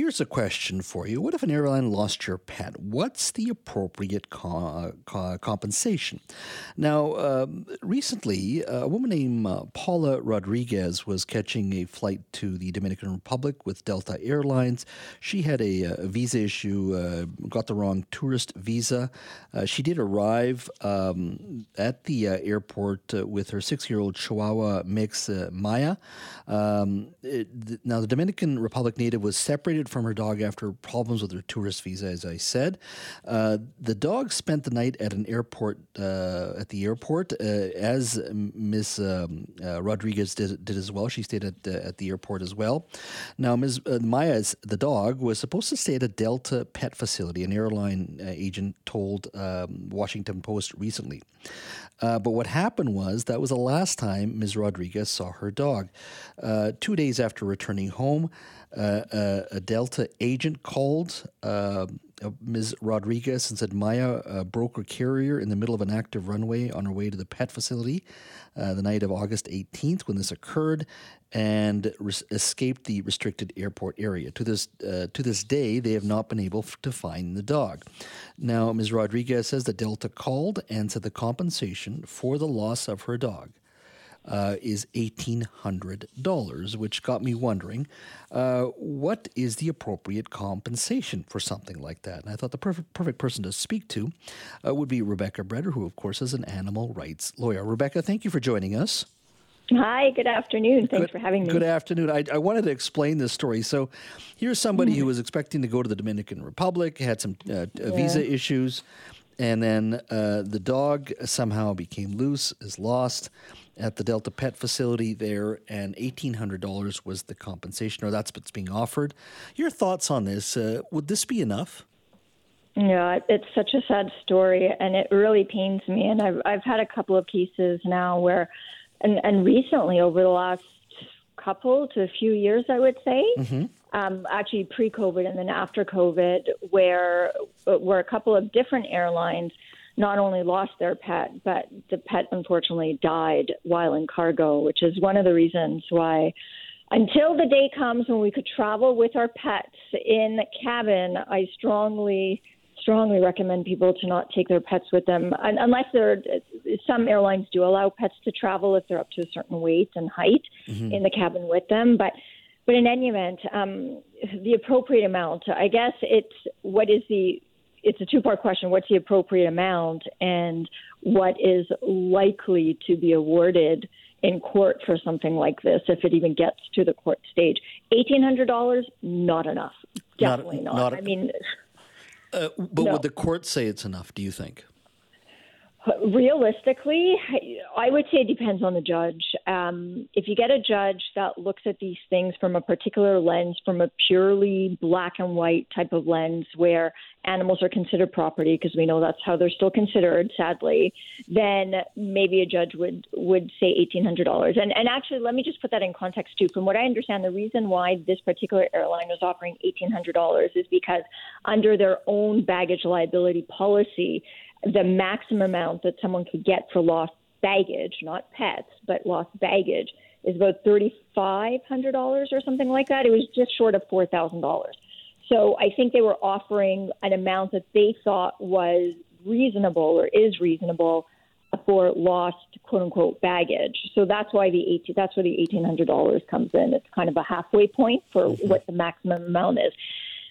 here's a question for you. What if an airline lost your pet? What's the appropriate co- co- compensation? Now, uh, recently, a woman named uh, Paula Rodriguez was catching a flight to the Dominican Republic with Delta Airlines. She had a, a visa issue, uh, got the wrong tourist visa. Uh, she did arrive um, at the uh, airport uh, with her six year old Chihuahua mix, Maya. Um, it, now, the Dominican Republic native was separated from her dog after problems with her tourist visa, as I said. Uh, the dog spent the night at an airport, uh, at the airport, uh, as Ms. Um, uh, Rodriguez did, did, as well. She stayed at, uh, at the airport as well. Now, Ms. Maya's, the dog, was supposed to stay at a Delta pet facility, an airline agent told um, Washington Post recently. Uh, but what happened was that was the last time Ms. Rodriguez saw her dog. Uh, two days after returning home, uh, uh a Delta agent called uh, uh, Ms. Rodriguez and said Maya broke her carrier in the middle of an active runway on her way to the pet facility the night of August 18th when this occurred and escaped the restricted airport area. To this uh, to this day, they have not been able f- to find the dog. Now, Ms. Rodriguez says that Delta called and said the compensation for the loss of her dog uh, is $1,800, which got me wondering uh, what is the appropriate compensation for something like that? And I thought the perfect, perfect person to speak to uh, would be Rebeka Breder, who, of course, is an animal rights lawyer. Rebecca, thank you for joining us. Hi, good afternoon. Thanks good, for having me. Good afternoon. I, I, wanted to explain this story. So, here's somebody mm-hmm. who was expecting to go to the Dominican Republic, had some uh, yeah. visa issues, and then uh, the dog somehow became loose, is lost at the Delta Pet facility there, and $1,800 was the compensation, or that's what's being offered. Your thoughts on this? Uh, would this be enough? Yeah, it's such a sad story, and it really pains me. And I've I've had a couple of cases now where and and recently over the last couple to a few years, I would say, mm-hmm. um, actually pre-COVID and then after COVID, where where a couple of different airlines not only lost their pet, but the pet unfortunately died while in cargo, which is one of the reasons why. Until the day comes when we could travel with our pets in the cabin, I strongly strongly recommend people to not take their pets with them unless they're some airlines do allow pets to travel if they're up to a certain weight and height mm-hmm. in the cabin with them but but in any event um, the appropriate amount i guess it's what is the it's a two part question what's the appropriate amount and what is likely to be awarded in court for something like this if it even gets to the court stage $1800 not enough definitely not, not, not i mean uh, but no. would the court say it's enough? Do you think? Realistically, I would say it depends on the judge. Um, if you get a judge that looks at these things from a particular lens, from a purely black and white type of lens, where animals are considered property, because we know that's how they're still considered, sadly, then maybe a judge would would say eighteen hundred dollars. And and actually, let me just put that in context too. From what I understand, the reason why this particular airline was offering eighteen hundred dollars is because under their own baggage liability policy the maximum amount that someone could get for lost baggage, not pets, but lost baggage, is about $3,500 or something like that. It was just short of $4,000. So I think they were offering an amount that they thought was reasonable or is reasonable for lost quote unquote baggage. So that's why the 18, that's where the eighteen hundred dollars comes in. It's kind of a halfway point for mm-hmm. what the maximum amount is.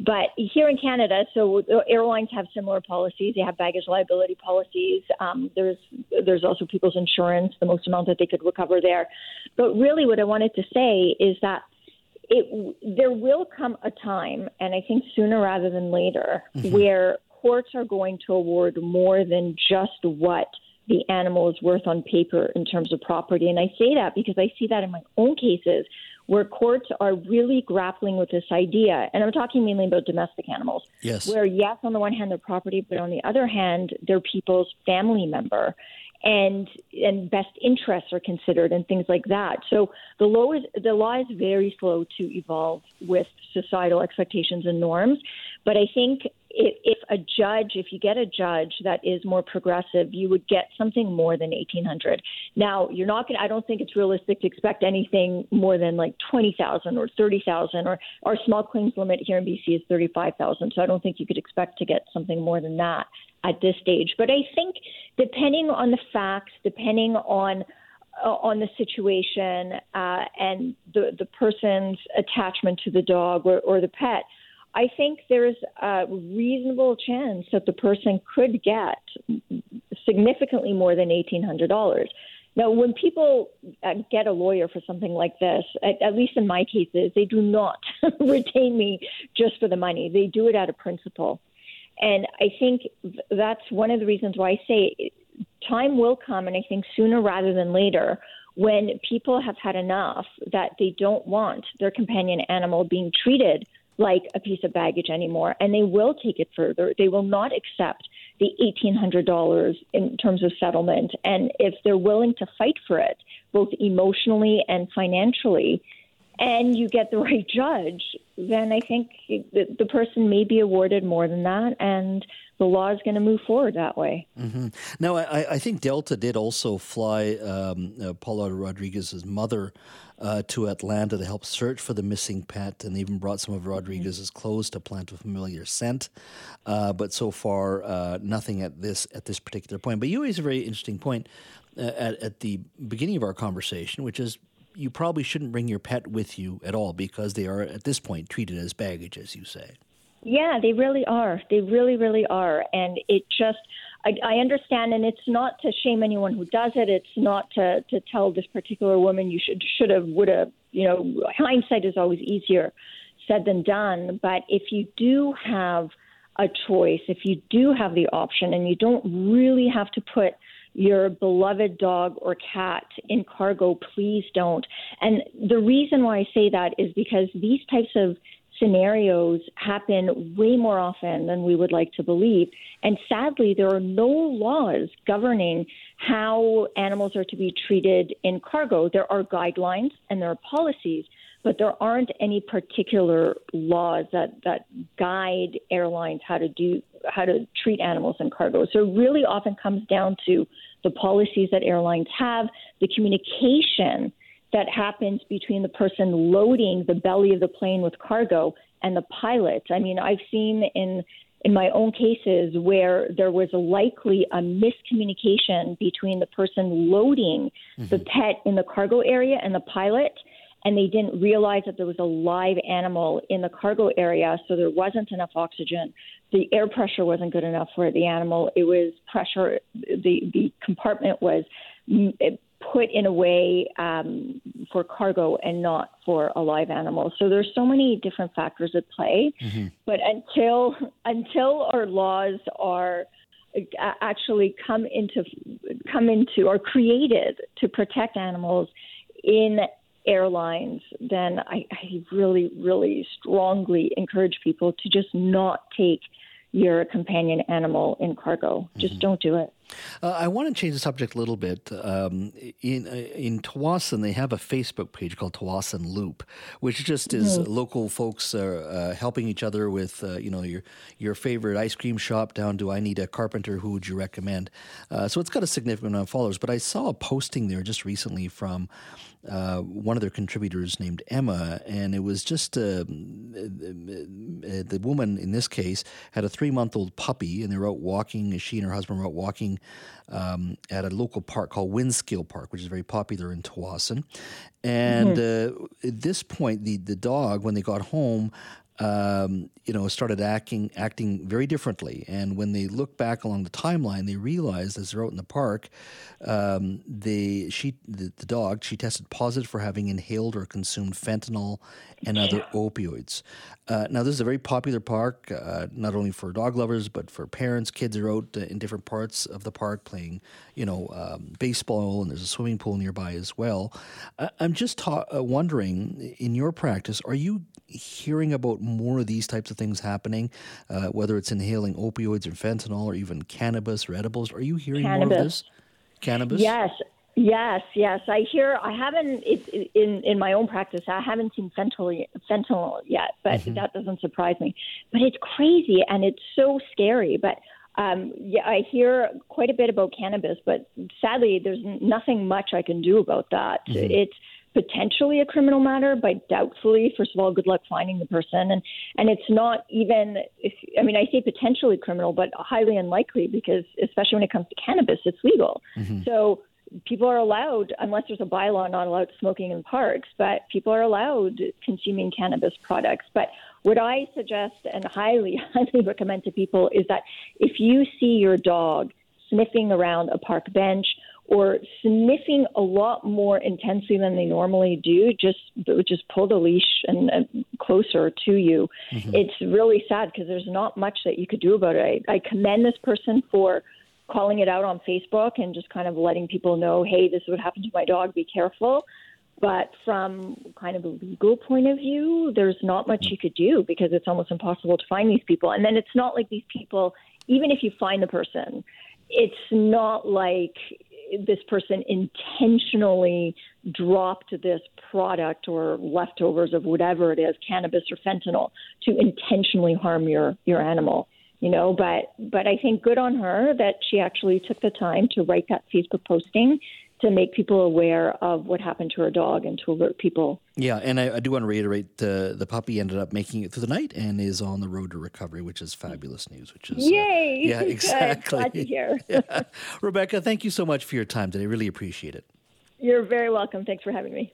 But here in Canada, so airlines have similar policies. They have baggage liability policies. Um, there's there's also people's insurance, the most amount that they could recover there. But really, what I wanted to say is that it there will come a time, and I think sooner rather than later, mm-hmm. where courts are going to award more than just what the animal is worth on paper in terms of property. And I say that because I see that in my own cases where courts are really grappling with this idea. And I'm talking mainly about domestic animals. Yes. Where, yes, on the one hand, they're property, but on the other hand, they're people's family member. And and best interests are considered and things like that. So the law is the law is very slow to evolve with societal expectations and norms. But I think if, a judge, if you get a judge that is more progressive, you would get something more than 1800 Now, you're not going to, I don't think it's realistic to expect anything more than like 20,000 or 30,000 or our small claims limit here in BC is 35,000. So I don't think you could expect to get something more than that at this stage. But I think depending on the facts, depending on uh, on the situation uh, and the the person's attachment to the dog or, or the pet, I think there's a reasonable chance that the person could get significantly more than eighteen hundred dollars. Now, when people uh, get a lawyer for something like this, at, at least in my cases, they do not retain me just for the money. They do it out of principle. And I think that's one of the reasons why I say time will come, and I think sooner rather than later, when people have had enough that they don't want their companion animal being treated like a piece of baggage anymore, and they will take it further. They will not accept the $1,800 in terms of settlement. And if they're willing to fight for it, both emotionally and financially, and you get the right judge, then I think the, the person may be awarded more than that, and the law is going to move forward that way. Mm-hmm. Now, I, I, think Delta did also fly um, uh, Paula Rodriguez's mother uh, to Atlanta to help search for the missing pet, and even brought some of Rodriguez's clothes to plant a familiar scent. Uh, but so far, uh, nothing at this at this particular point. But you raise a very interesting point uh, at, at the beginning of our conversation, which is you probably shouldn't bring your pet with you at all because they are at this point treated as baggage, as you say. Yeah, they really are. They really, really are. And it just, I, I understand, and it's not to shame anyone who does it. It's not to to tell this particular woman you should should have would have. You know, hindsight is always easier said than done. But if you do have a choice, if you do have the option, and you don't really have to put your beloved dog or cat in cargo, please don't. And the reason why I say that is because these types of scenarios happen way more often than we would like to believe. And sadly, there are no laws governing how animals are to be treated in cargo. There are guidelines and there are policies, but there aren't any particular laws that, that guide airlines how to do how to treat animals in cargo. So it really often comes down to the policies that airlines have, the communication that happens between the person loading the belly of the plane with cargo and the pilot. I mean, I've seen in in my own cases where there was likely a miscommunication between the person loading mm-hmm. the pet in the cargo area and the pilot and they didn't realize that there was a live animal in the cargo area, so there wasn't enough oxygen. The air pressure wasn't good enough for the animal. It was pressure. The the compartment was put in a way um, for cargo and not for a live animal. So there's so many different factors at play. Mm-hmm. But until until our laws are actually come into come into or created to protect animals in airlines, then I, I really, really strongly encourage people to just not take your companion animal in cargo. Just mm-hmm. don't do it. Uh, I want to change the subject a little bit. Um, in uh, in Tsawwassen, they have a Facebook page called Tsawwassen Loop, which just is mm-hmm. local folks uh, helping each other with uh, you know your your favorite ice cream shop down to I need a carpenter. Who would you recommend? Uh, so it's got a significant amount of followers. But I saw a posting there just recently from uh, one of their contributors named Emma, and it was just uh, the woman in this case had a three month old puppy, and they were out walking. She and her husband were out walking um, at a local park called Winskill Park, which is very popular in Tsawwassen. And mm-hmm. uh, at this point, the the dog, when they got home, um, you know, started acting acting very differently. And when they look back along the timeline, they realized as they're out in the park, um, they she the, the, dog she tested positive for having inhaled or consumed fentanyl and other opioids. Uh, now, this is a very popular park, uh, not only for dog lovers but for parents. Kids are out uh, in different parts of the park playing, you know, um, baseball, and there's a swimming pool nearby as well. I'm just ta- uh, wondering, in your practice, are you hearing about more of these types of things happening, uh, whether it's inhaling opioids or fentanyl or even cannabis or edibles? Are you hearing cannabis. more of this? Cannabis? Yes. Yes, yes. I hear. I haven't it, in in my own practice. I haven't seen fentanyl fentanyl yet, but mm-hmm. that doesn't surprise me. But it's crazy and it's so scary. But um, yeah, I hear quite a bit about cannabis, but sadly, there's nothing much I can do about that. Mm-hmm. It's potentially a criminal matter, but doubtfully. First of all, good luck finding the person, and and it's not even. If, I mean, I say potentially criminal, but highly unlikely because especially when it comes to cannabis, it's legal. Mm-hmm. So people are allowed, unless there's a bylaw not allowed smoking in parks, but people are allowed consuming cannabis products. But what I suggest and highly, highly recommend to people is that if you see your dog sniffing around a park bench or sniffing a lot more intensely than they normally do, just just pull the leash and uh, closer to you. Mm-hmm. It's really sad because there's not much that you could do about it. I, I commend this person for calling it out on Facebook and just kind of letting people know, hey, this is what happened to my dog, be careful. But from kind of a legal point of view, there's not much you could do because it's almost impossible to find these people. And then it's not like these people, even if you find the person, it's not like this person intentionally dropped this product or leftovers of whatever it is, cannabis or fentanyl, to intentionally harm your, your animal you know? But but i think good on her that she actually took the time to write that facebook posting to make people aware of what happened to her dog and to alert people. Yeah, and I, I do want to reiterate the the puppy ended up making it through the night and is on the road to recovery, which is fabulous news. Which is uh, yay! Uh, yeah, exactly. Glad to hear. yeah. Rebeka, thank you so much for your time today. Really appreciate it. You're very welcome. Thanks for having me.